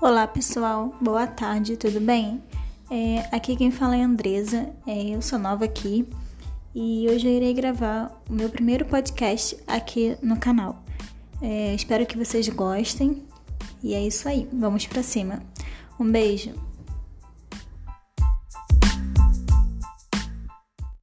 Olá pessoal, boa tarde, tudo bem? É, aqui quem fala é a Andresa, é, eu sou nova aqui e hoje eu irei gravar o meu primeiro podcast aqui no canal. É, espero que vocês gostem e é isso aí, vamos pra cima. Um beijo!